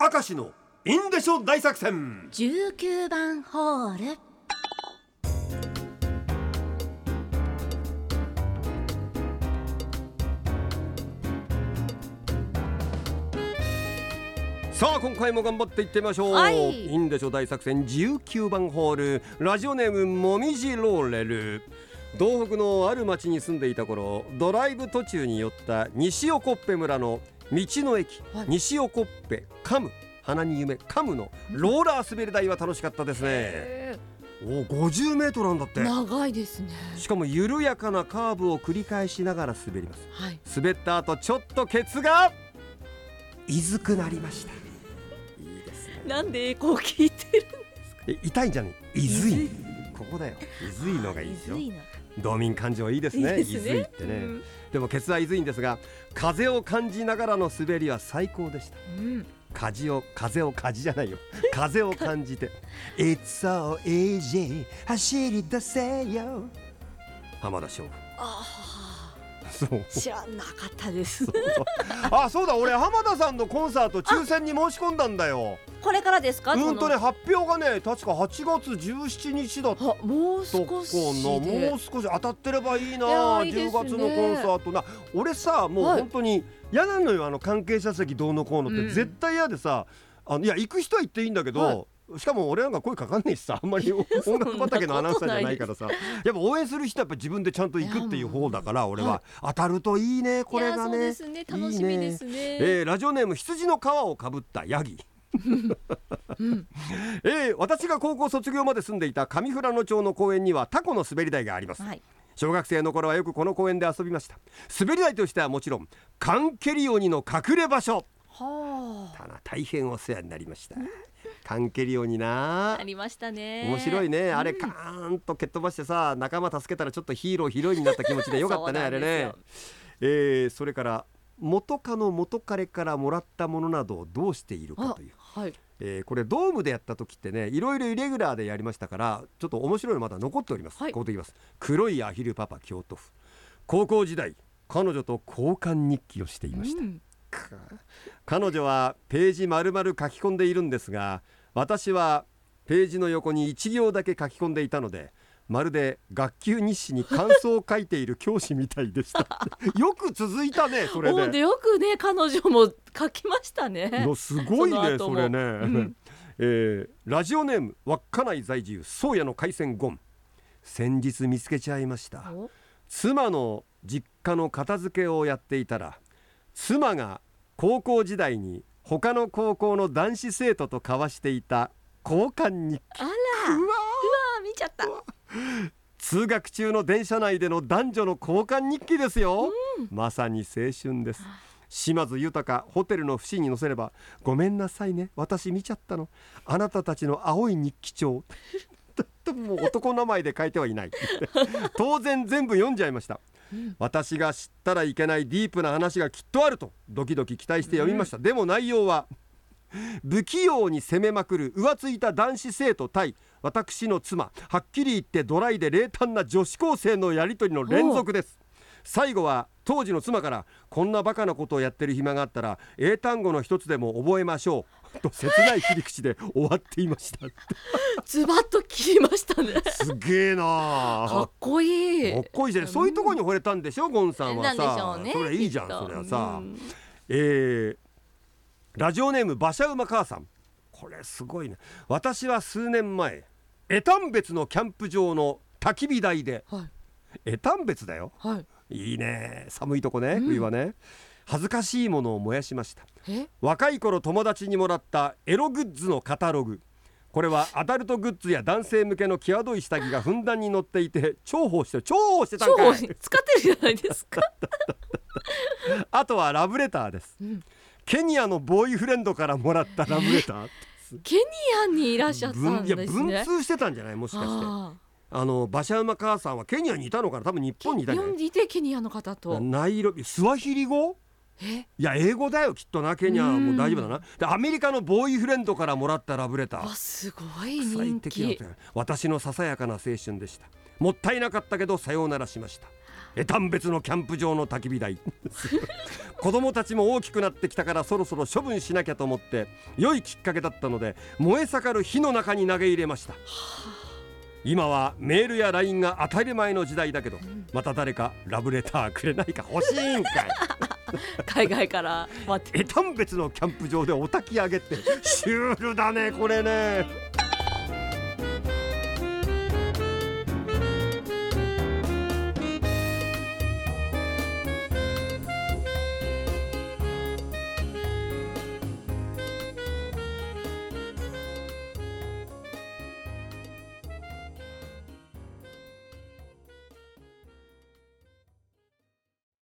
明石のインデショ大作戦。19番ホール。さあ今回も頑張っていってみましょう、はい。インデショ大作戦19番ホール。ラジオネームもみじローレル東北のある町に住んでいた頃ドライブ途中に寄った西横っぺ村の道の駅、はい。西横っぺカム花に夢カムのローラー滑り台は楽しかったですね。お50メートルなんだって。長いですね。しかも緩やかなカーブを繰り返しながら滑ります。はい。滑った後ちょっとケツがいずくなりました。いいですね。なんでエコー聞いてるえ痛いんじゃないい。ずい。ここだよ。いずいのがいいですよ道民感情いいですねいいですねずいってね、うんでもケツはいずいんですが風を感じながらの滑りは最高でしたうん風を風を風じゃないよ風を感じて It's so easy 走り出せよ浜田翔。ああそう。あ知らなかったです。あそうだ俺浜田さんのコンサート抽選に申し込んだんだよ。これからですか？うんとね発表がね確か8月17日だったあもう少しもう少し当たってればいいいなやいいですね。10月のコンサートな。俺さもうはい。本当に嫌なのよあの関係者席どうのこうのって、うん。絶対嫌でさあのいや行く人は行っていいんだけど、はしかも俺なんか声かかんないしさ あんまり音楽畑のアナウンサーじゃないからさやっぱ応援する人はやっぱ自分でちゃんと行くっていう方だから俺は、はい当たるといいねこれがね。そうですね。楽しみですね。えーラジオネーム羊の皮をかぶったヤギ。えー私が高校卒業まで住んでいた上富良野町の公園にはタコの滑り台があります。はい。小学生の頃はよくこの公園で遊びました。滑り台としてはもちろんカンケリ鬼の隠れ場所。はただ大変お世話になりましたカンケリ鬼な。あありましたね。面白いね。あれうんカーンと蹴っ飛ばしてさ仲間助けたらちょっとヒーローヒロインになった気持ちで。よ。かったねあれね。えーそれから元カノ元彼からもらったものなどをどうしているかあという。はい。えーこれドームでやった時ってねいろいろイレギュラーでやりましたからちょっと面白いのまだ残っております、はい。こうできます。黒いアヒルパパ京都府。高校時代彼女と交換日記をしていました、うん。か彼女はページ丸々書き込んでいるんですが私はページの横に1行だけ書き込んでいたのでまるで学級日誌に感想を書いている教師みたいでした。よく続いたねそれでよくね彼女も書きましたね。のすごいねそれね、うん。えーラジオネーム稚内在住宗谷の海鮮ゴン先日見つけちゃいました。お？妻の実家の片付けをやっていたら妻が高校時代に他の高校の男子生徒と交わしていた交換日記。あら。うわうわ見ちゃった。通学中の電車内での男女の交換日記ですよ、まさに青春です。島津豊ホテルの節に載せればごめんなさいね。私見ちゃったの。あなたたちの青い日記帳。もう男名前で書いてはいない。当然全部読んじゃいました、私が知ったらいけないディープな話がきっとあるとドキドキ期待して読みました、でも内容は不器用に攻めまくる浮ついた男子生徒対私の妻はっきり言ってドライで冷淡な女子高生のやり取りの連続です最後は当時の妻からこんなバカなことをやってる暇があったら英単語の一つでも覚えましょう。と切ない切り口で終わっていましたズバッと切りましたね。すげえなかっこいい。かっこいいじゃん。そういうところに惚れたんでしょゴンさんはさ。うねそれいいじゃんそれはさ、うん。えーラジオネーム馬車馬母さん。これすごいね。私は数年前江丹別のキャンプ場の焚き火台で。はい。江丹別だよ。はいいいね。寒いとこね、うん。冬はね。恥ずかしいものを燃やしました。え？若い頃友達にもらったエログッズのカタログ。これはアダルトグッズや男性向けの際どい下着がふんだんに載っていて重宝して重宝してたん超かい。使ってるじゃないですか。あとはラブレターです、うん。ケニアのボーイフレンドからもらったラブレターケニアにいらっしゃったんですね。文通してたんじゃない？もしかしてああの馬車馬母さんはケニアにいたのかな？多分日本にいたんじゃない？いてケニアの方と。ナイロビスワヒリ語？え？いや英語だよきっとなケニア。はもう大丈夫だな。でアメリカのボーイフレンドからもらったラブレター。あすごい最人気。適な私のささやかな青春でした。もったいなかったけどさようならしました。江丹別のキャンプ場の焚き火台。子供たちも大きくなってきたからそろそろ処分しなきゃと思って良いきっかけだったので燃え盛る火の中に投げ入れました今はメールや LINE が当たり前の時代だけどまた誰かラブレターくれないか欲しいんかい。海外から。待って江丹別のキャンプ場でお焚き上げってシュールだねこれね